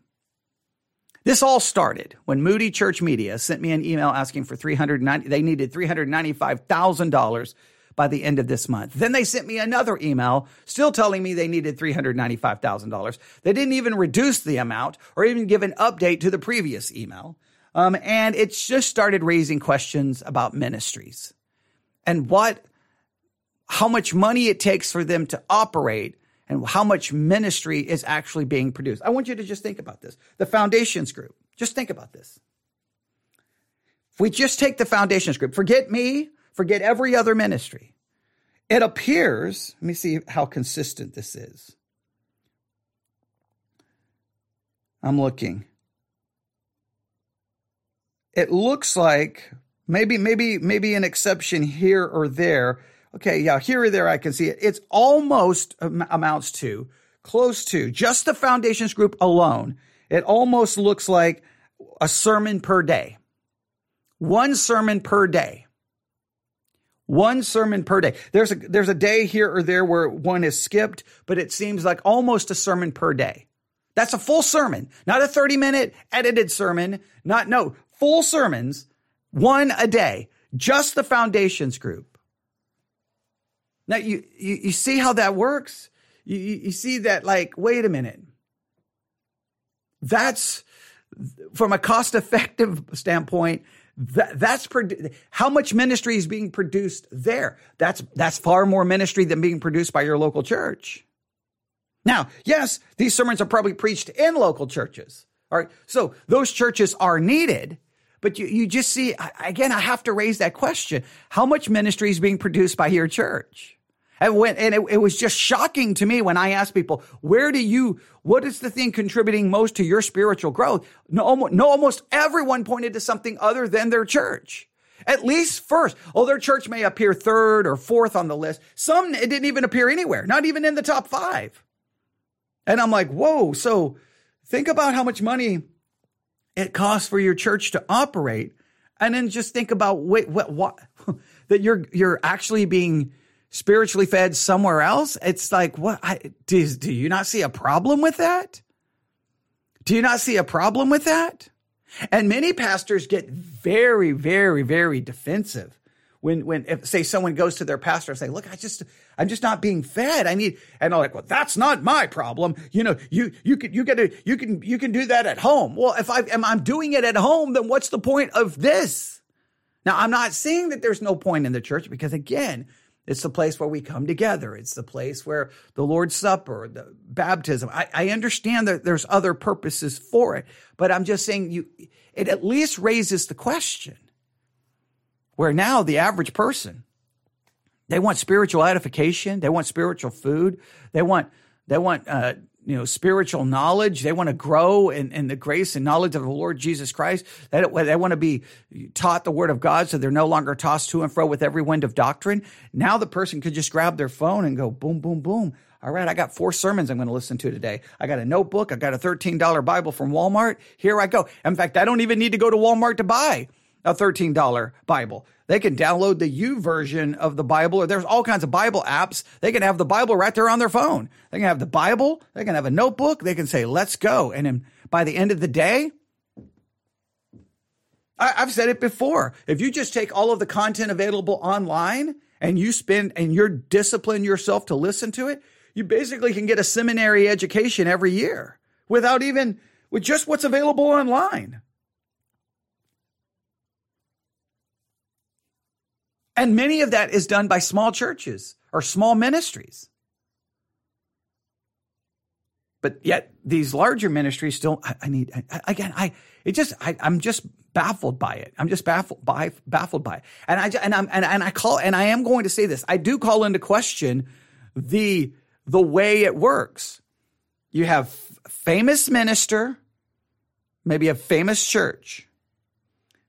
This all started when Moody Church Media sent me an email asking for 390 they needed $395,000 by the end of this month. Then they sent me another email still telling me they needed $395,000. They didn't even reduce the amount or even give an update to the previous email. Um, and it just started raising questions about ministries and what, how much money it takes for them to operate and how much ministry is actually being produced. I want you to just think about this. The foundations group, just think about this. If we just take the foundations group, forget me, forget every other ministry. It appears, let me see how consistent this is. I'm looking. It looks like maybe maybe maybe an exception here or there. Okay, yeah, here or there I can see it. It's almost amounts to close to just the foundations group alone. It almost looks like a sermon per day. One sermon per day. One sermon per day. There's a there's a day here or there where one is skipped, but it seems like almost a sermon per day. That's a full sermon, not a 30 minute edited sermon, not no, full sermons, one a day. Just the foundations group. Now you you, you see how that works? You, you see that like wait a minute. That's from a cost effective standpoint, that, that's how much ministry is being produced there. That's that's far more ministry than being produced by your local church. Now, yes, these sermons are probably preached in local churches. All right, so those churches are needed, but you you just see again. I have to raise that question: How much ministry is being produced by your church? And when, and it, it, was just shocking to me when I asked people, where do you, what is the thing contributing most to your spiritual growth? No, almost, no, almost everyone pointed to something other than their church. At least first. Oh, their church may appear third or fourth on the list. Some, it didn't even appear anywhere, not even in the top five. And I'm like, whoa. So think about how much money it costs for your church to operate. And then just think about, wait, what, what, that you're, you're actually being, spiritually fed somewhere else. It's like, what? I, do, do you not see a problem with that? Do you not see a problem with that? And many pastors get very, very, very defensive when, when, if, say, someone goes to their pastor and say, "Look, I just, I'm just not being fed. I need," and they're like, "Well, that's not my problem. You know, you, you can, you get you can, you can do that at home. Well, if I am, I'm doing it at home, then what's the point of this?" Now, I'm not saying that there's no point in the church because again, it's the place where we come together. It's the place where the Lord's Supper, the baptism. I, I, understand that there's other purposes for it, but I'm just saying you, it at least raises the question where now the average person, they want spiritual edification. They want spiritual food. They want, they want, uh, you know, spiritual knowledge. They want to grow in, in the grace and knowledge of the Lord Jesus Christ. They, they want to be taught the word of God so they're no longer tossed to and fro with every wind of doctrine. Now the person could just grab their phone and go boom, boom, boom. All right, I got four sermons I'm going to listen to today. I got a notebook. I got a $13 Bible from Walmart. Here I go. In fact, I don't even need to go to Walmart to buy a $13 Bible. They can download the U YouVersion of the Bible, or there's all kinds of Bible apps. They can have the Bible right there on their phone. They can have the Bible. They can have a notebook. They can say, let's go. And by the end of the day, I, I've said it before. If you just take all of the content available online and you spend and you're discipline yourself to listen to it, you basically can get a seminary education every year without even with just what's available online. And many of that is done by small churches or small ministries. But yet these larger ministries still, I, I need, I, again, I, it just, I, am just baffled by it. I'm just baffled by, baffled by it. And I, and I'm, and, and I call, and I am going to say this. I do call into question the, the way it works. You have famous minister, maybe a famous church.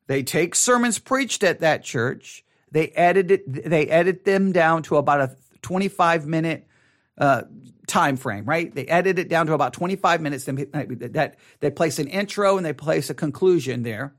They take sermons preached at that church they edited they edit them down to about a 25 minute uh, time frame, right? They edit it down to about 25 minutes. Then that they place an intro and they place a conclusion there.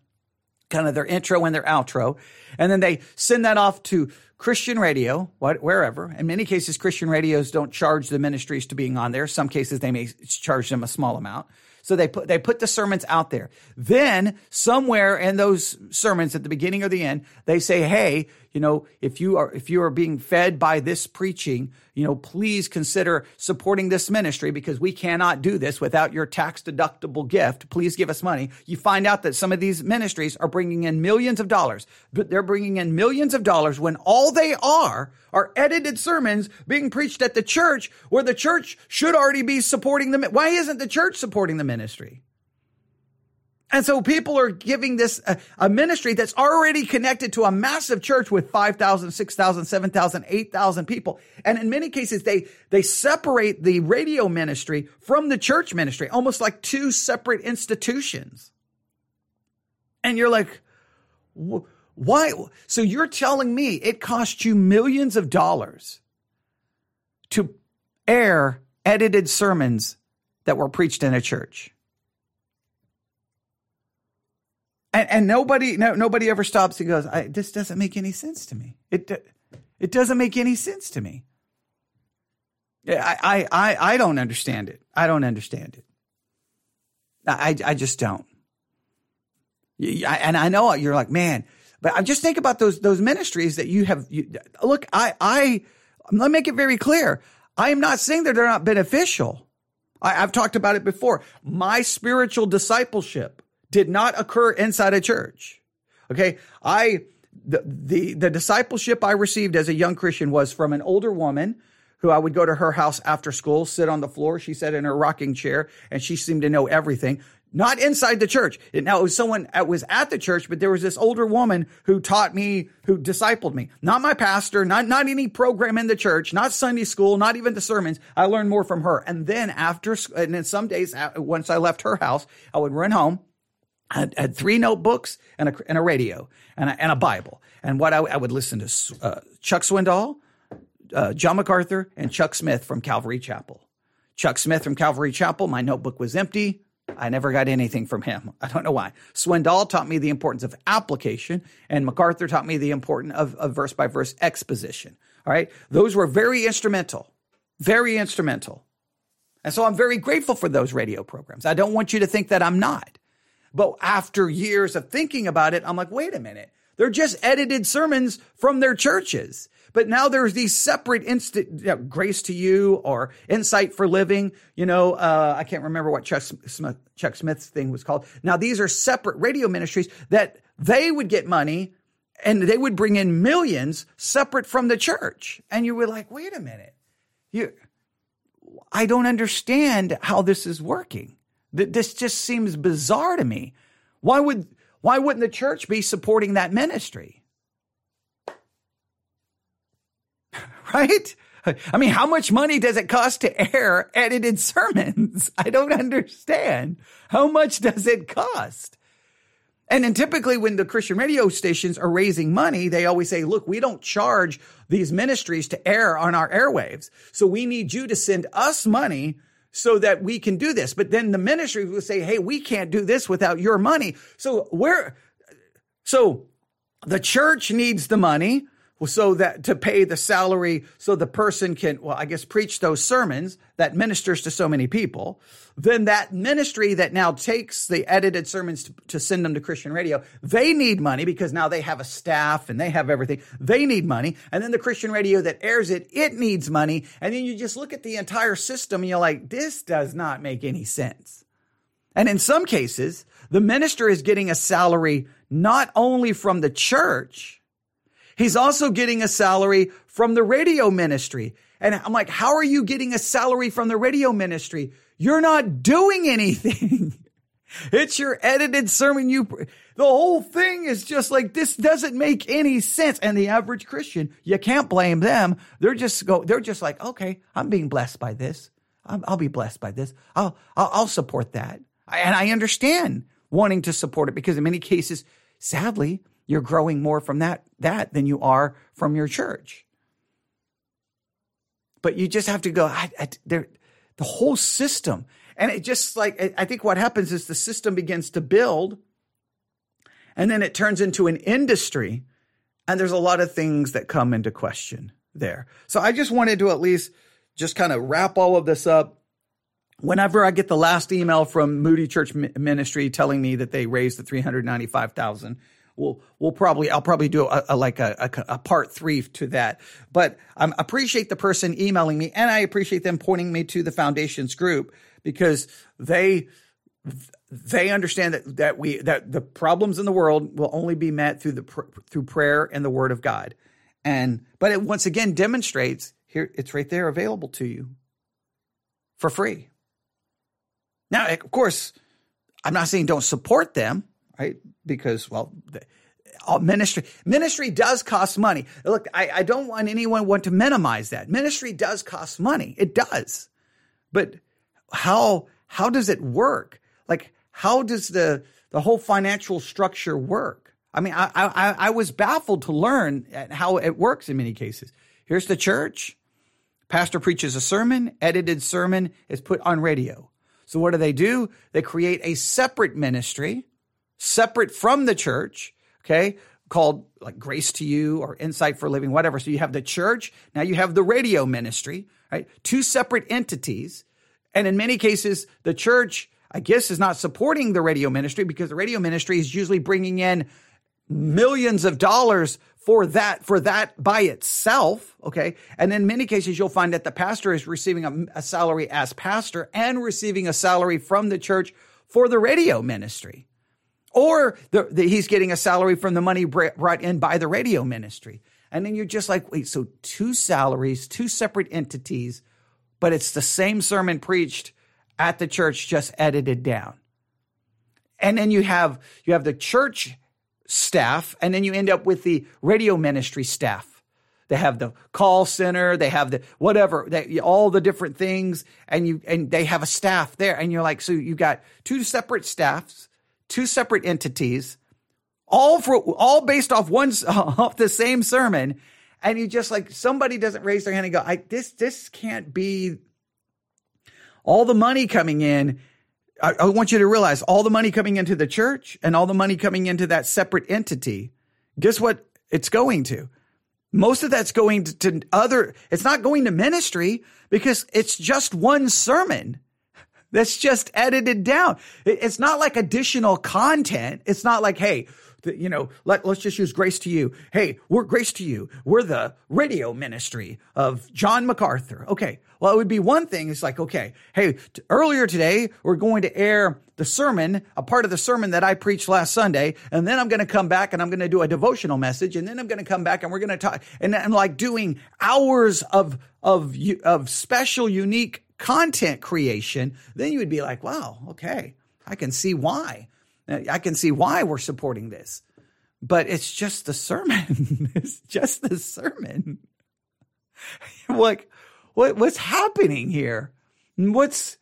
kind of their intro and their outro. And then they send that off to Christian radio, what, wherever. In many cases, Christian radios don't charge the ministries to being on there. Some cases, they may charge them a small amount. So they put they put the sermons out there. Then somewhere in those sermons at the beginning or the end, they say, "Hey, you know, if you are if you are being fed by this preaching, you know, please consider supporting this ministry because we cannot do this without your tax deductible gift. Please give us money." You find out that some of these ministries are bringing in millions of dollars, but they're bringing in millions of dollars when all they are are edited sermons being preached at the church where the church should already be supporting them. Why isn't the church supporting the ministry? And so people are giving this a, a, ministry that's already connected to a massive church with 5,000, 6,000, 7,000, 8,000 people. And in many cases, they, they separate the radio ministry from the church ministry, almost like two separate institutions. And you're like, why? So you're telling me it cost you millions of dollars to air edited sermons that were preached in a church? And, and nobody no, nobody ever stops and goes this doesn't make any sense to me it it doesn't make any sense to me I, I, I don't understand it. I don't understand it. I, I just don't. And I know you're like, man, but I just think about those, those ministries that you have. You, look, I, I, let me make it very clear. I am not saying that they're not beneficial. I, I've talked about it before. My spiritual discipleship did not occur inside a church. Okay. I, the, the, the discipleship I received as a young Christian was from an older woman who I would go to her house after school, sit on the floor. She sat in her rocking chair and she seemed to know everything. Not inside the church. Now it was someone that was at the church, but there was this older woman who taught me, who discipled me. Not my pastor, not, not any program in the church, not Sunday school, not even the sermons. I learned more from her. And then after, and then some days, uh, once I left her house, I would run home I had three notebooks and a, and a radio and a, and a Bible. And what I, I would listen to uh, Chuck Swindoll, uh, John MacArthur, and Chuck Smith from Calvary Chapel. Chuck Smith from Calvary Chapel, my notebook was empty. I never got anything from him. I don't know why. Swindoll taught me the importance of application, and MacArthur taught me the importance of, of verse by verse exposition. All right. Those were very instrumental, very instrumental. And so I'm very grateful for those radio programs. I don't want you to think that I'm not. But after years of thinking about it, I'm like, wait a minute. They're just edited sermons from their churches. But now there's these separate instant you know, grace to you or insight for living. You know, uh, I can't remember what Chuck Smith, Chuck Smith's thing was called. Now these are separate radio ministries that they would get money and they would bring in millions separate from the church. And you were like, wait a minute. You, I don't understand how this is working. This just seems bizarre to me. Why would why wouldn't the church be supporting that ministry? right? I mean, how much money does it cost to air edited sermons? I don't understand. How much does it cost? And then typically when the Christian radio stations are raising money, they always say, look, we don't charge these ministries to air on our airwaves. So we need you to send us money so that we can do this. But then the ministry will say, Hey, we can't do this without your money. So where, so the church needs the money so that to pay the salary so the person can well i guess preach those sermons that ministers to so many people then that ministry that now takes the edited sermons to, to, send them to christian radio they need money because now they have a staff and they have everything. They need money. And then the christian radio that airs it it needs money. And then you just look at the entire system and you're like this does not make any sense. And in some cases the minister is getting a salary not only from the church He's also getting a salary from the radio ministry. And I'm like, how are you getting a salary from the radio ministry? You're not doing anything. it's your edited sermon. You, the whole thing is just like, this doesn't make any sense. And the average Christian, you can't blame them. They're just go, they're just like, okay, I'm being blessed by this. I'll, I'll be blessed by this. I'll, I'll, I'll support that. And I understand wanting to support it because in many cases, sadly, you're growing more from that that than you are from your church. But you just have to go. I, I, the whole system, and it just like I think what happens is the system begins to build, And then it turns into an industry. And there's a lot of things that come into question there. So I just wanted to at least just kind of wrap all of this up. Whenever I get the last email from Moody Church Ministry telling me that they raised the 395,000, we'll we'll probably I'll probably do a, a like a, a, a, part three to that. But I um, appreciate the person emailing me, and I appreciate them pointing me to the foundations group because they they understand that that we that the problems in the world will only be met through the through prayer and the word of God. And but it once again demonstrates here it's right there available to you for free. Now, of course, I'm not saying don't support them, right? Because well, ministry ministry does cost money. Look, I, I don't want anyone want to minimize that. Ministry does cost money. It does. But how how does it work? Like, how does the the whole financial structure work? I mean, I I, I was baffled to learn how it works in many cases. Here's the church. Pastor preaches a sermon, edited sermon is put on radio. So what do they do? They create a separate ministry, separate from the church, okay, called like Grace to You or Insight for Living, whatever. So you have the church, now you have the radio ministry, right? Two separate entities. And in many cases, the church, I guess, is not supporting the radio ministry because the radio ministry is usually bringing in millions of dollars for that for that by itself okay and in many cases you'll find that the pastor is receiving a, a, salary as pastor and receiving a salary from the church for the radio ministry or the, the, he's getting a salary from the money brought in by the radio ministry and then you're just like wait so two salaries two separate entities but it's the same sermon preached at the church, just edited down. And then you have you have the church staff, and then you end up with the radio ministry staff. They have the call center, they have the whatever, they, all the different things, and you and they have a staff there, and you're like, so you got two separate staffs, two separate entities, all for all based off one off the same sermon, and you just like somebody doesn't raise their hand and go, I this this can't be all the money coming in. I, I want you to realize all the money coming into the church and all the money coming into that separate entity. Guess what? It's going to. Most of that's going to, to other, it's not going to ministry because it's just one sermon that's just edited down. It's not like additional content. It's not like, hey, you know, let, let's just use grace to you. Hey, we're grace to you. We're the radio ministry of John MacArthur. Okay. Well, it would be one thing. It's like, okay, hey, t- earlier today, we're going to air the sermon, a part of the sermon that I preached last Sunday. And then I'm going to come back and I'm going to do a devotional message. And then I'm going to come back and we're going to talk and, and like doing hours of, of, of special, unique content creation. Then you would be like, wow, okay, I can see why. I can see why we're supporting this, but it's just the sermon. it's just the sermon. like, what what's happening here? What's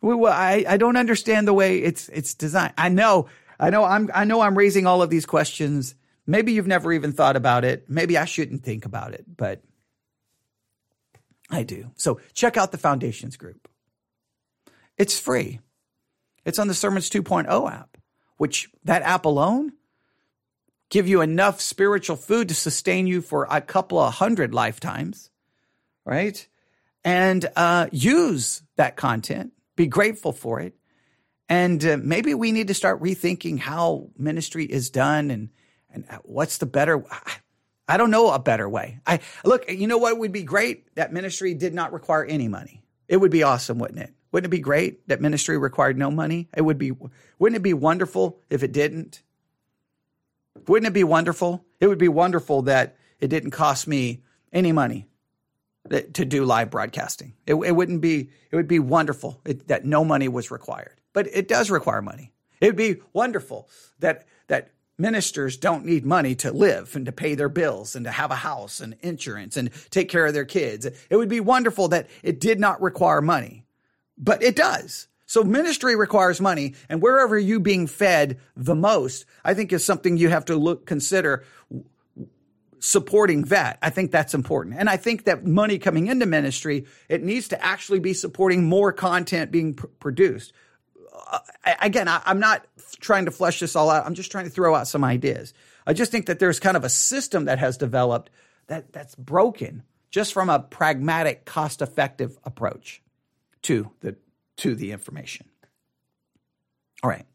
well, I I don't understand the way it's it's designed. I know, I know, I'm I know I'm raising all of these questions. Maybe you've never even thought about it. Maybe I shouldn't think about it, but I do. So check out the Foundations group. It's free. It's on the Sermons 2.0 app which that app alone give you enough spiritual food to sustain you for a couple of hundred lifetimes, right? And uh, use that content, be grateful for it. And uh, maybe we need to start rethinking how ministry is done and, and what's the better I don't know a better way. I look, you know what would be great? That ministry did not require any money. It would be awesome, wouldn't it? Wouldn't it be great that ministry required no money? It would be, wouldn't it be wonderful if it didn't? Wouldn't it be wonderful? It would be wonderful that it didn't cost me any money to do live broadcasting. It, it wouldn't be, it would be wonderful that no money was required, but it does require money. It would be wonderful that, that ministers don't need money to live and to pay their bills and to have a house and insurance and take care of their kids. It would be wonderful that it did not require money but it does. So ministry requires money, and wherever you being fed the most, I think is something you have to look consider supporting that. I think that's important. And I think that money coming into ministry, it needs to actually be supporting more content being pr- produced. Again, I, I'm not trying to flesh this all out. I'm just trying to throw out some ideas. I just think that there's kind of a system that has developed that that's broken just from a pragmatic, cost-effective approach to the to the information. All right.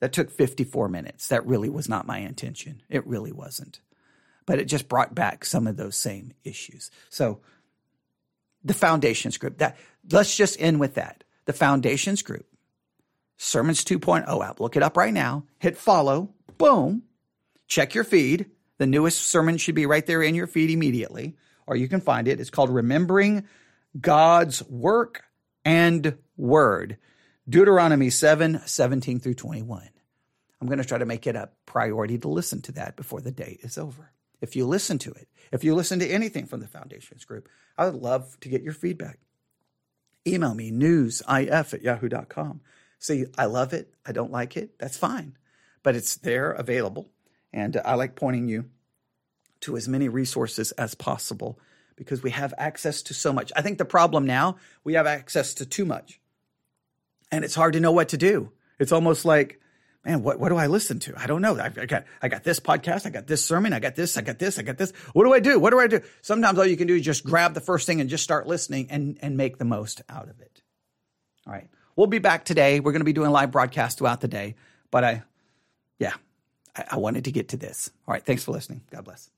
That took 54 minutes. That really was not my intention. It really wasn't. But it just brought back some of those same issues. So the foundations group, that let's just end with that. The foundations group, Sermons 2.0 app. Look it up right now. Hit follow. Boom. Check your feed. The newest sermon should be right there in your feed immediately, or you can find it. It's called Remembering God's Work and Word. Deuteronomy 7 17 through 21. I'm going to try to make it a priority to listen to that before the day is over. If you listen to it, if you listen to anything from the Foundations Group, I would love to get your feedback. Email me newsif at yahoo.com. See, I love it. I don't like it. That's fine. But it's there available. And uh, I like pointing you to as many resources as possible because we have access to so much. I think the problem now, we have access to too much and it's hard to know what to do. It's almost like, man, what, what do I listen to? I don't know. I, I, got I got this podcast, I got this sermon, I got this, I got this, I got this. What do I do? What do I do? Sometimes all you can do is just grab the first thing and just start listening and and make the most out of it. All right, we'll be back today. We're going to be doing live broadcasts throughout the day, but I, yeah, I, I wanted to get to this. All right, thanks for listening. God bless.